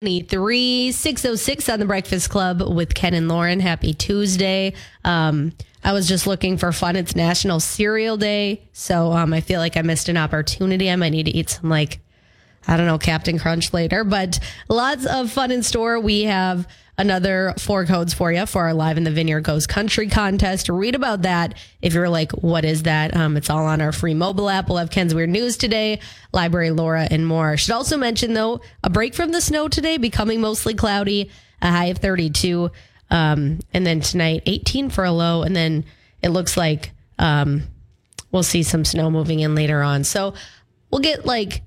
23 606 on the Breakfast Club with Ken and Lauren. Happy Tuesday. Um, I was just looking for fun. It's National Cereal Day. So um, I feel like I missed an opportunity. I might need to eat some, like, I don't know, Captain Crunch later, but lots of fun in store. We have another four codes for you for our Live in the Vineyard Goes Country contest. Read about that if you're like, what is that? Um, it's all on our free mobile app. We'll have Ken's Weird News today, Library Laura, and more. Should also mention, though, a break from the snow today, becoming mostly cloudy, a high of 32. Um, and then tonight, 18 for a low. And then it looks like um, we'll see some snow moving in later on. So we'll get like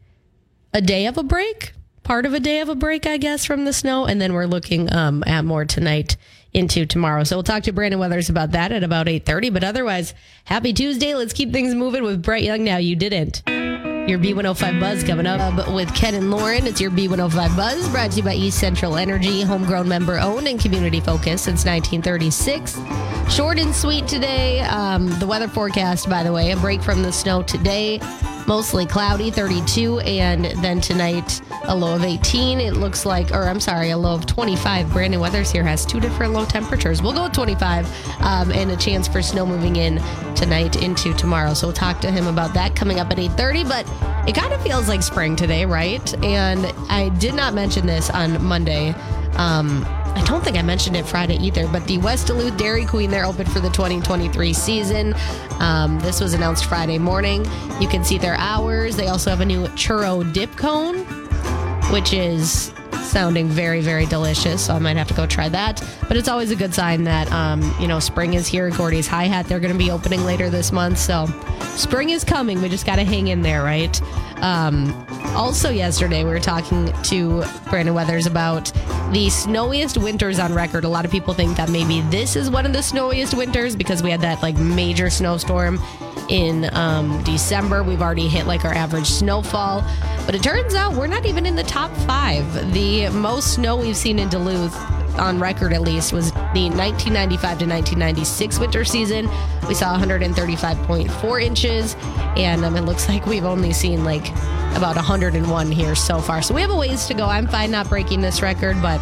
a day of a break, part of a day of a break, I guess, from the snow. And then we're looking um, at more tonight into tomorrow. So we'll talk to Brandon Weathers about that at about 8.30. But otherwise, happy Tuesday. Let's keep things moving with Brett Young now. You didn't. Your B105 Buzz coming up with Ken and Lauren. It's your B105 Buzz brought to you by East Central Energy, homegrown member owned and community focused since 1936. Short and sweet today. Um, the weather forecast, by the way, a break from the snow today. Mostly cloudy, 32, and then tonight a low of 18. It looks like, or I'm sorry, a low of 25. Brandon Weathers here has two different low temperatures. We'll go with 25 um, and a chance for snow moving in tonight into tomorrow. So we'll talk to him about that coming up at 8:30. But it kind of feels like spring today, right? And I did not mention this on Monday. Um, I don't think I mentioned it Friday either, but the West Duluth Dairy Queen, they're open for the 2023 season. Um, this was announced Friday morning. You can see their hours. They also have a new churro dip cone, which is sounding very, very delicious. So I might have to go try that. But it's always a good sign that, um, you know, spring is here. Gordy's Hi Hat, they're going to be opening later this month. So spring is coming. We just got to hang in there, right? Um, also, yesterday, we were talking to Brandon Weathers about the snowiest winters on record. A lot of people think that maybe this is one of the snowiest winters because we had that like major snowstorm in um, December. We've already hit like our average snowfall, but it turns out we're not even in the top five. The most snow we've seen in Duluth on record at least was the 1995 to 1996 winter season. We saw 135.4 inches, and um, it looks like we've only seen like about 101 here so far. So we have a ways to go. I'm fine not breaking this record, but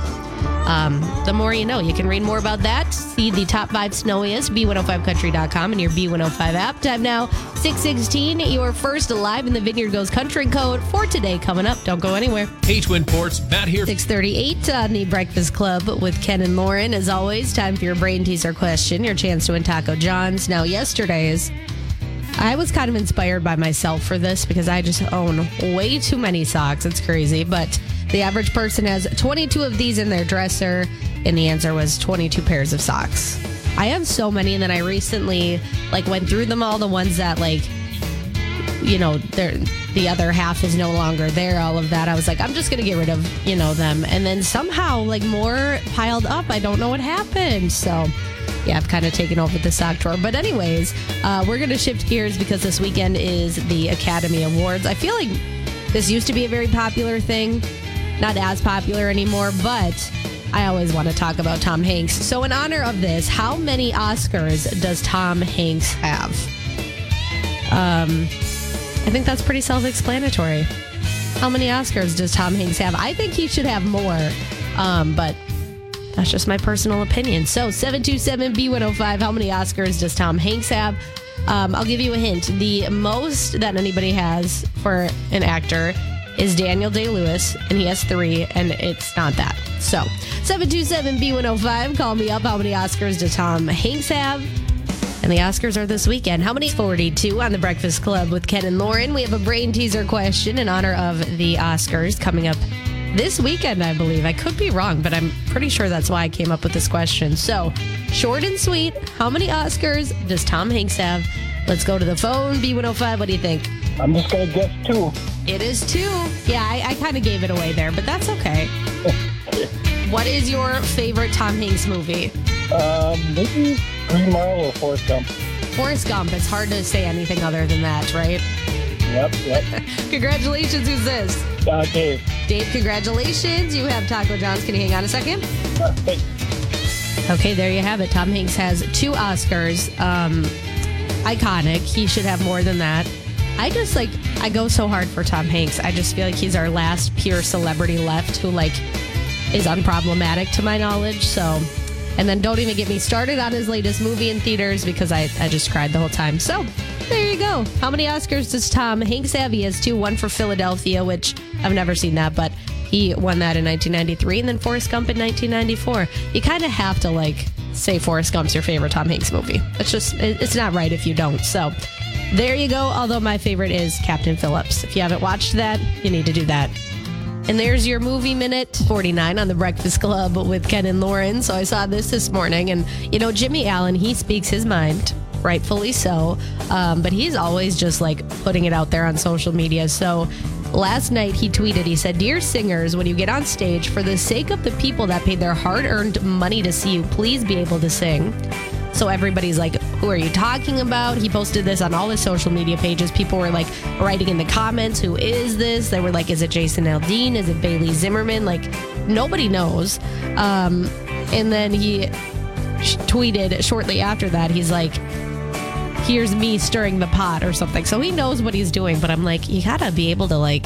um, the more you know. You can read more about that. See the top five snowiest, B105country.com and your B105 app. Time now, 616, your first Alive in the Vineyard Goes Country code for today coming up. Don't go anywhere. Hey, Twin Ports, Matt here. 638 on the Breakfast Club with Ken and Lauren. As always, time for your brain teaser question, your chance to win Taco John's. Now, yesterday's I was kind of inspired by myself for this because I just own way too many socks. It's crazy. But the average person has 22 of these in their dresser, and the answer was 22 pairs of socks. I have so many, and then I recently like went through them all, the ones that like you know, they're, the other half is no longer there, all of that. I was like, I'm just to get rid of, you know, them. And then somehow, like, more piled up. I don't know what happened. So, yeah, I've kind of taken over the sock drawer. But, anyways, uh, we're to shift gears because this weekend is the Academy Awards. I feel like this used to be a very popular thing, not as popular anymore, but I always want to talk about Tom Hanks. So, in honor of this, how many Oscars does Tom Hanks have? Um, I think that's pretty self explanatory. How many Oscars does Tom Hanks have? I think he should have more, um, but that's just my personal opinion. So, 727 B105, how many Oscars does Tom Hanks have? Um, I'll give you a hint. The most that anybody has for an actor is Daniel Day Lewis, and he has three, and it's not that. So, 727 B105, call me up. How many Oscars does Tom Hanks have? And the Oscars are this weekend. How many? 42 on the Breakfast Club with Ken and Lauren. We have a brain teaser question in honor of the Oscars coming up this weekend, I believe. I could be wrong, but I'm pretty sure that's why I came up with this question. So, short and sweet, how many Oscars does Tom Hanks have? Let's go to the phone. B105, what do you think? I'm just going to guess two. It is two. Yeah, I, I kind of gave it away there, but that's okay. what is your favorite Tom Hanks movie? Um, maybe Green Mile or Forrest Gump. Forrest Gump. It's hard to say anything other than that, right? Yep, yep. Congratulations. Who's this? Uh, Dave. Dave, congratulations. You have Taco John's. Can you hang on a second? Uh, Okay, there you have it. Tom Hanks has two Oscars. Um, iconic. He should have more than that. I just like, I go so hard for Tom Hanks. I just feel like he's our last pure celebrity left who, like, is unproblematic to my knowledge. So, and then don't even get me started on his latest movie in theaters because I, I just cried the whole time. So, there you go. How many Oscars does Tom Hanks have? He has two, one for Philadelphia, which I've never seen that, but he won that in 1993, and then Forrest Gump in 1994. You kind of have to like say Forrest Gump's your favorite Tom Hanks movie. It's just, it's not right if you don't. So, there you go. Although my favorite is Captain Phillips. If you haven't watched that, you need to do that. And there's your movie minute 49 on the Breakfast Club with Ken and Lauren. So I saw this this morning, and you know, Jimmy Allen, he speaks his mind, rightfully so. Um, but he's always just like putting it out there on social media. So last night he tweeted, he said, Dear singers, when you get on stage, for the sake of the people that paid their hard earned money to see you, please be able to sing. So everybody's like, who are you talking about? He posted this on all his social media pages. People were like writing in the comments, who is this? They were like, is it Jason Aldean? Is it Bailey Zimmerman? Like, nobody knows. Um, and then he sh- tweeted shortly after that, he's like, here's me stirring the pot or something. So he knows what he's doing, but I'm like, you gotta be able to like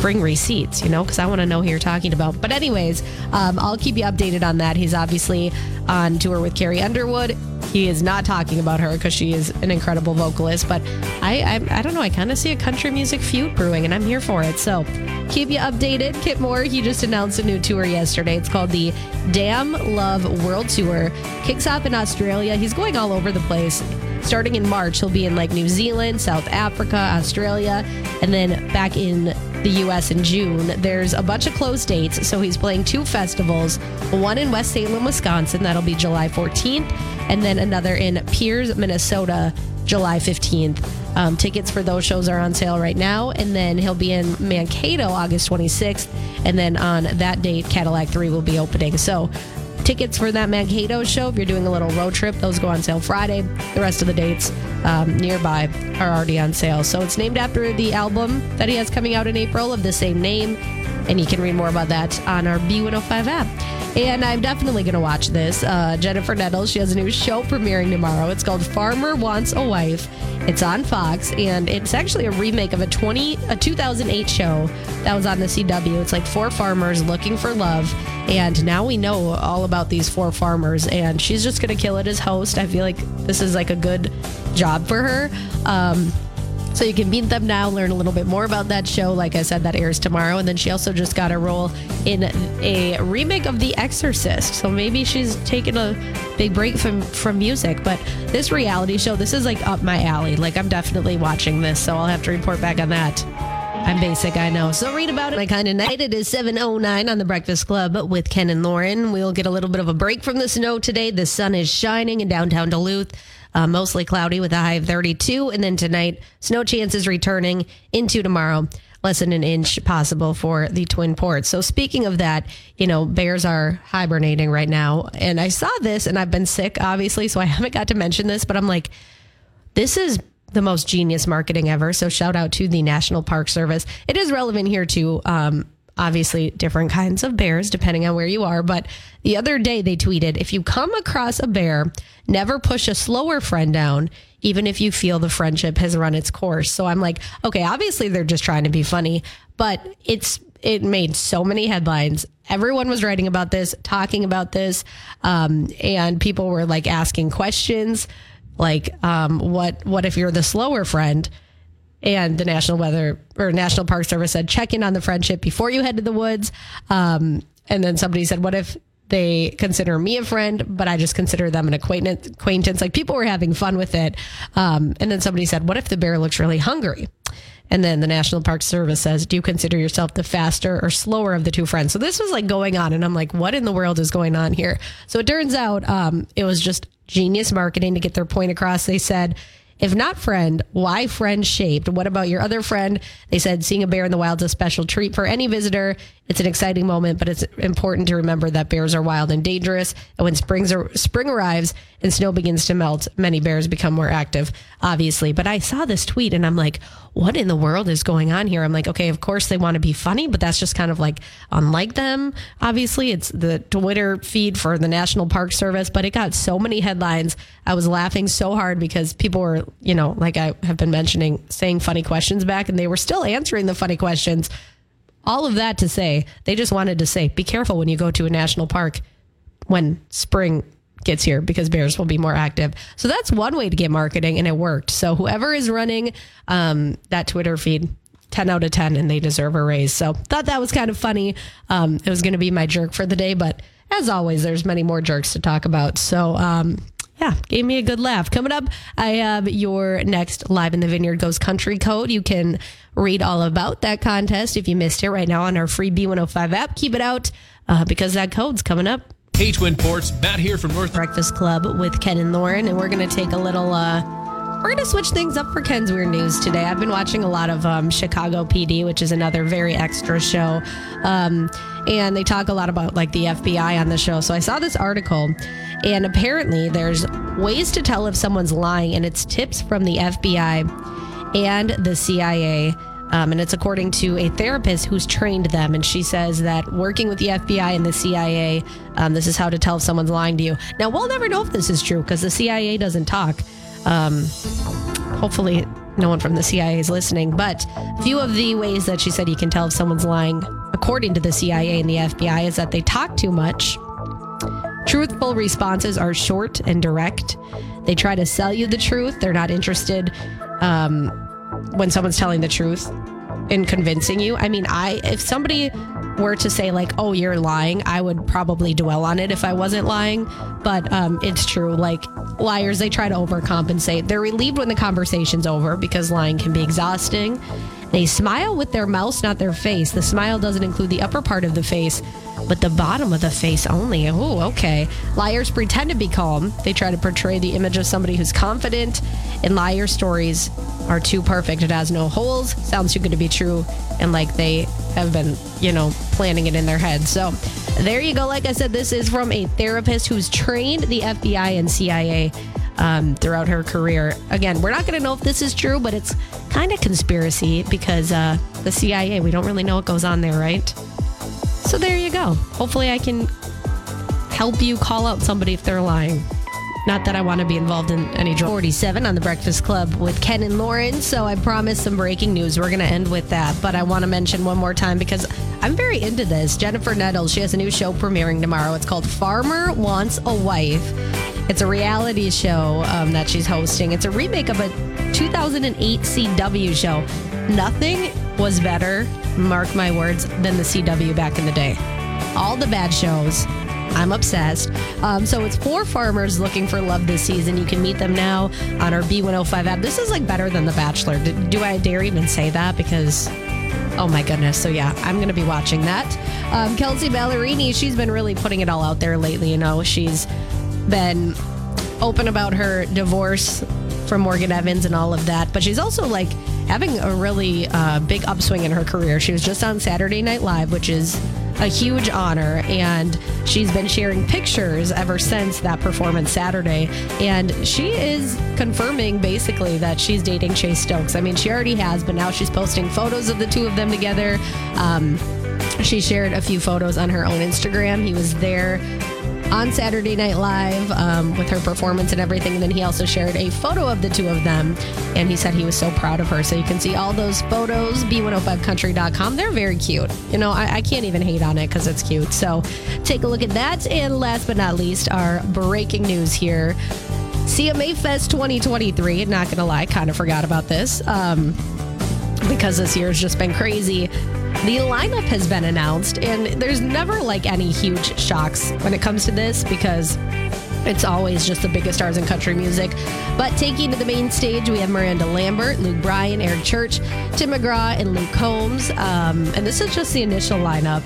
bring receipts, you know, because I want to know who you're talking about. But, anyways, um, I'll keep you updated on that. He's obviously on tour with Carrie Underwood. He is not talking about her because she is an incredible vocalist. But I, I, I don't know. I kind of see a country music feud brewing, and I'm here for it. So keep you updated. Kip Moore, he just announced a new tour yesterday. It's called the Damn Love World Tour. Kicks off in Australia. He's going all over the place. Starting in March, he'll be in like New Zealand, South Africa, Australia, and then back in the US in June. There's a bunch of closed dates, so he's playing two festivals one in West Salem, Wisconsin, that'll be July 14th, and then another in Pierce, Minnesota, July 15th. Um, tickets for those shows are on sale right now, and then he'll be in Mankato August 26th, and then on that date, Cadillac 3 will be opening. So tickets for that Mankato show, if you're doing a little road trip, those go on sale Friday. The rest of the dates um, nearby are already on sale. So it's named after the album that he has coming out in April of the same name. And you can read more about that on our B105 app. And I'm definitely going to watch this. Uh, Jennifer Nettles, she has a new show premiering tomorrow. It's called Farmer Wants a Wife. It's on Fox, and it's actually a remake of a 20 a 2008 show that was on the CW. It's like four farmers looking for love, and now we know all about these four farmers. And she's just going to kill it as host. I feel like this is like a good job for her. Um, so you can meet them now, learn a little bit more about that show. Like I said, that airs tomorrow. And then she also just got a role in a remake of The Exorcist. So maybe she's taking a big break from, from music. But this reality show, this is like up my alley. Like I'm definitely watching this. So I'll have to report back on that. I'm basic, I know. So read about it. My kind of night. It is 7.09 on the Breakfast Club with Ken and Lauren. We'll get a little bit of a break from the snow today. The sun is shining in downtown Duluth. Uh, mostly cloudy with a high of 32. And then tonight, snow chances returning into tomorrow. Less than an inch possible for the Twin Ports. So, speaking of that, you know, bears are hibernating right now. And I saw this and I've been sick, obviously, so I haven't got to mention this, but I'm like, this is the most genius marketing ever. So, shout out to the National Park Service. It is relevant here too. Um, obviously different kinds of bears depending on where you are. But the other day they tweeted if you come across a bear, never push a slower friend down, even if you feel the friendship has run its course. So I'm like, okay, obviously they're just trying to be funny, but it's it made so many headlines. Everyone was writing about this, talking about this, um, and people were like asking questions, like, um, "What? What if you're the slower friend?" And the National Weather or National Park Service said, check in on the friendship before you head to the woods. Um, and then somebody said, what if they consider me a friend, but I just consider them an acquaintance? Acquaintance. Like people were having fun with it. Um, and then somebody said, what if the bear looks really hungry? And then the National Park Service says, Do you consider yourself the faster or slower of the two friends? So this was like going on. And I'm like, What in the world is going on here? So it turns out um, it was just genius marketing to get their point across. They said, if not friend, why friend shaped? What about your other friend? They said seeing a bear in the wild is a special treat for any visitor. It's an exciting moment, but it's important to remember that bears are wild and dangerous. And when springs are, spring arrives and snow begins to melt, many bears become more active, obviously. But I saw this tweet and I'm like, what in the world is going on here? I'm like, okay, of course they want to be funny, but that's just kind of like unlike them. Obviously, it's the Twitter feed for the National Park Service, but it got so many headlines. I was laughing so hard because people were, you know, like I have been mentioning, saying funny questions back and they were still answering the funny questions all of that to say, they just wanted to say, be careful when you go to a national park when spring gets here because bears will be more active. So that's one way to get marketing, and it worked. So whoever is running um, that Twitter feed, 10 out of 10, and they deserve a raise. So thought that was kind of funny. Um, it was going to be my jerk for the day, but as always, there's many more jerks to talk about. So, um, yeah, gave me a good laugh. Coming up, I have your next Live in the Vineyard Goes Country code. You can read all about that contest if you missed it right now on our free B105 app. Keep it out uh, because that code's coming up. Hey, Twin Ports, Matt here from North. Breakfast Club with Ken and Lauren, and we're going to take a little. Uh, we're going to switch things up for Ken's Weird News today. I've been watching a lot of um, Chicago PD, which is another very extra show. Um, and they talk a lot about like the FBI on the show. So I saw this article, and apparently there's ways to tell if someone's lying, and it's tips from the FBI and the CIA. Um, and it's according to a therapist who's trained them. And she says that working with the FBI and the CIA, um, this is how to tell if someone's lying to you. Now, we'll never know if this is true because the CIA doesn't talk. Um, hopefully, no one from the CIA is listening. But a few of the ways that she said you can tell if someone's lying, according to the CIA and the FBI, is that they talk too much. Truthful responses are short and direct. They try to sell you the truth. They're not interested um, when someone's telling the truth in convincing you. I mean, I if somebody were to say like, "Oh, you're lying," I would probably dwell on it if I wasn't lying. But um, it's true. Like liars, they try to overcompensate. They're relieved when the conversation's over because lying can be exhausting. They smile with their mouth, not their face. The smile doesn't include the upper part of the face, but the bottom of the face only. Oh, okay. Liars pretend to be calm. They try to portray the image of somebody who's confident. And liar stories are too perfect. It has no holes, sounds too good to be true, and like they have been, you know, planning it in their head. So there you go. Like I said, this is from a therapist who's trained the FBI and CIA um, throughout her career. Again, we're not going to know if this is true, but it's kind of conspiracy because uh, the CIA, we don't really know what goes on there, right? So there you go. Hopefully, I can help you call out somebody if they're lying. Not that I want to be involved in any drama. 47 on the Breakfast Club with Ken and Lauren. So I promised some breaking news. We're going to end with that. But I want to mention one more time because I'm very into this. Jennifer Nettles, she has a new show premiering tomorrow. It's called Farmer Wants a Wife. It's a reality show um, that she's hosting. It's a remake of a 2008 CW show. Nothing was better, mark my words, than the CW back in the day. All the bad shows. I'm obsessed. Um, so it's four farmers looking for love this season. You can meet them now on our B105 app. This is like better than The Bachelor. Do, do I dare even say that? Because Oh my goodness. So yeah, I'm going to be watching that. Um, Kelsea Ballerini, she's been really putting it all out there lately. You know, she's been open about her divorce from Morgan Evans and all of that, but she's also like having a really uh, big upswing in her career. She was just on Saturday Night Live, which is a huge honor, and she's been sharing pictures ever since that performance Saturday. And she is confirming basically that she's dating Chase Stokes. I mean, she already has, but now she's posting photos of the two of them together. Um, she shared a few photos on her own Instagram. He was there on Saturday Night Live um, with her performance and everything. And then he also shared a photo of the two of them. And he said he was so proud of her. So you can see all those photos, b105country.com. They're very cute. You know, I, I can't even hate on it because it's cute. So take a look at that. And last but not least, our breaking news here. CMA Fest 2023. Not going to lie, kind of forgot about this. Um, because this year's just been crazy. The lineup has been announced, and there's never like any huge shocks when it comes to this because it's always just the biggest stars in country music. But taking to the main stage, we have Miranda Lambert, Luke Bryan, Eric Church, Tim McGraw, and Luke Combs. Um, and this is just the initial lineup.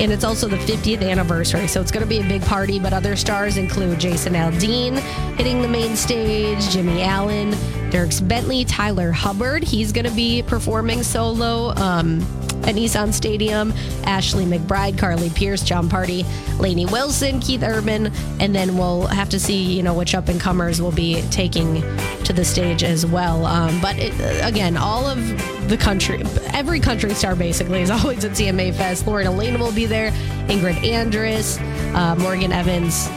And it's also the 50th anniversary, so it's going to be a big party. But other stars include Jason Aldean hitting the main stage, Jimmy Allen, Dierks Bentley, Tyler Hubbard. He's going to be performing solo. Um, at Nissan Stadium. Ashley McBryde, Carly Pearce, Jon Pardi, Lainey Wilson, Keith Urban, and then we'll have to see, you know, which up and comers will be taking to the stage as well. Um, but it, again, all of the country, every country star basically is always at CMA Fest. Lauren Alaina will be there, Ingrid Andress, uh, Morgan Evans,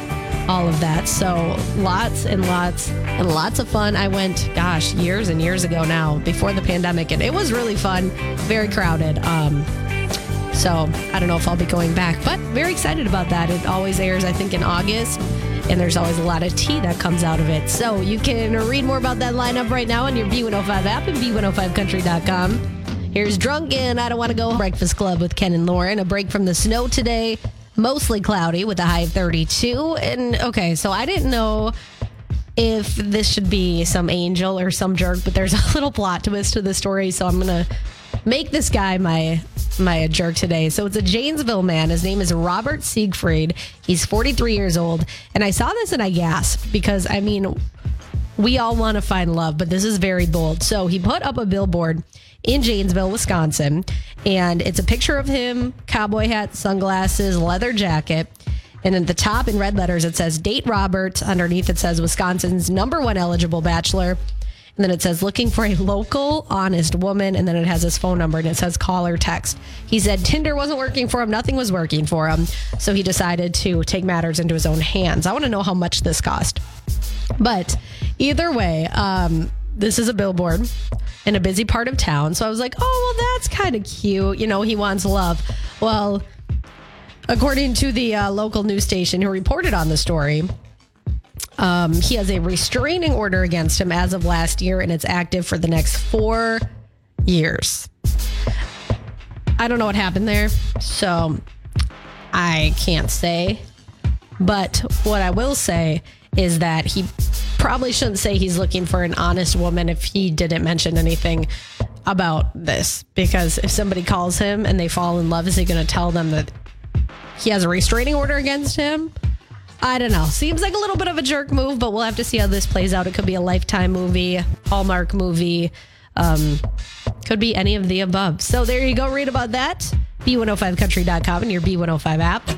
all of that. So lots and lots and lots of fun. I went, gosh, years and years ago now, before the pandemic, and it was really fun. Very crowded. Um, So I don't know if I'll be going back, but very excited about that. It always airs, I think, in August. And there's always a lot of tea that comes out of it. So you can read more about that lineup right now on your B105 app and B105country.com. Here's Drunken. I don't want to go. Breakfast Club with Ken and Lauren. A break from the snow today. Mostly cloudy with a high of 32. And okay, so I didn't know if this should be some angel or some jerk, but there's a little plot twist to the story. So I'm to make this guy my my jerk today. So it's a Janesville man. His name is Robert Siegfried. He's 43 years old. And I saw this and I gasped because I mean, we all want to find love, but this is very bold. So he put up a billboard in Janesville, Wisconsin, and it's a picture of him, cowboy hat, sunglasses, leather jacket. And at the top in red letters, it says date Robert. Underneath, it says Wisconsin's number one eligible bachelor. And then it says looking for a local, honest woman. And then it has his phone number and it says call or text. He said Tinder wasn't working for him, nothing was working for him. So he decided to take matters into his own hands. I want to know how much this cost. But either way, um, this is a billboard in a busy part of town. So I was like, oh, well, that's kind of cute. You know, he wants love. Well, according to the uh, local news station who reported on the story, um, he has a restraining order against him as of last year, and it's active for the next four years. I don't know what happened there, so I can't say. But what I will say is that he probably shouldn't say he's looking for an honest woman if he didn't mention anything about this. Because if somebody calls him and they fall in love, is he going to tell them that he has a restraining order against him? I don't know. Seems like a little bit of a jerk move, but we'll have to see how this plays out. It could be a lifetime movie, Hallmark movie, um, could be any of the above. So there you go. Read about that. B105country.com and your B105 app.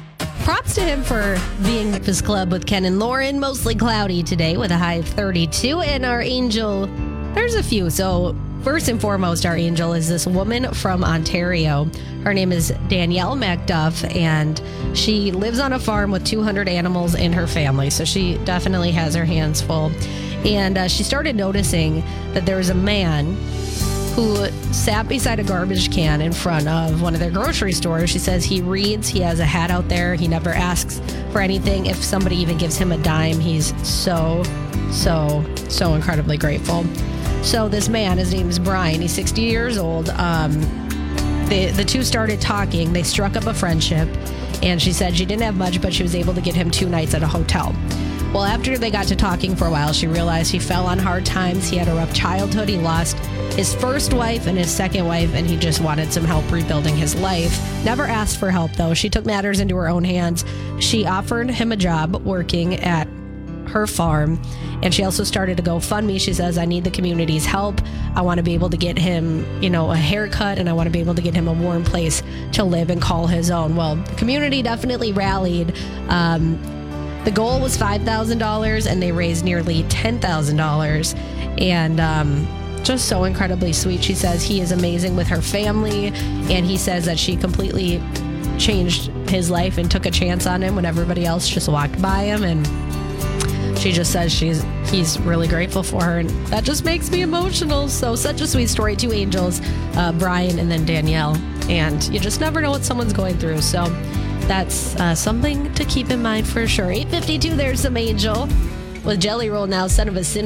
Props to him for being Breakfast Club with Ken and Lauren. Mostly cloudy today with a high of 32. And our angel, there's a few. So, first and foremost, our angel is this woman from Ontario. Her name is Danielle MacDuff, and she lives on a farm with 200 animals in her family. So, she definitely has her hands full. And uh, she started noticing that there was a man who sat beside a garbage can in front of one of their grocery stores. She says he reads, he has a hat out there, he never asks for anything. If somebody even gives him a dime, he's so, so, so incredibly grateful. So this man, his name is Brian, he's 60 years old. Um, the, the two started talking, they struck up a friendship, and she said she didn't have much, but she was able to get him two nights at a hotel. Well, after they got to talking for a while, she realized he fell on hard times. He had a rough childhood. He lost his first wife and his second wife, and he just wanted some help rebuilding his life. Never asked for help, though. She took matters into her own hands. She offered him a job working at her farm. And she also started to GoFundMe. She says, I need the community's help. I want to be able to get him, you know, a haircut and I want to be able to get him a warm place to live and call his own. Well, the community definitely rallied. Um, the goal was $5,000 and they raised nearly $10,000. And um, just so incredibly sweet. She says he is amazing with her family. And he says that she completely changed his life and took a chance on him when everybody else just walked by him. And she just says she's he's really grateful for her and that just makes me emotional so such a sweet story two angels uh, brian and then danielle and you just never know what someone's going through so that's uh, something to keep in mind for sure 852 there's some angel with jelly roll now son of a sinner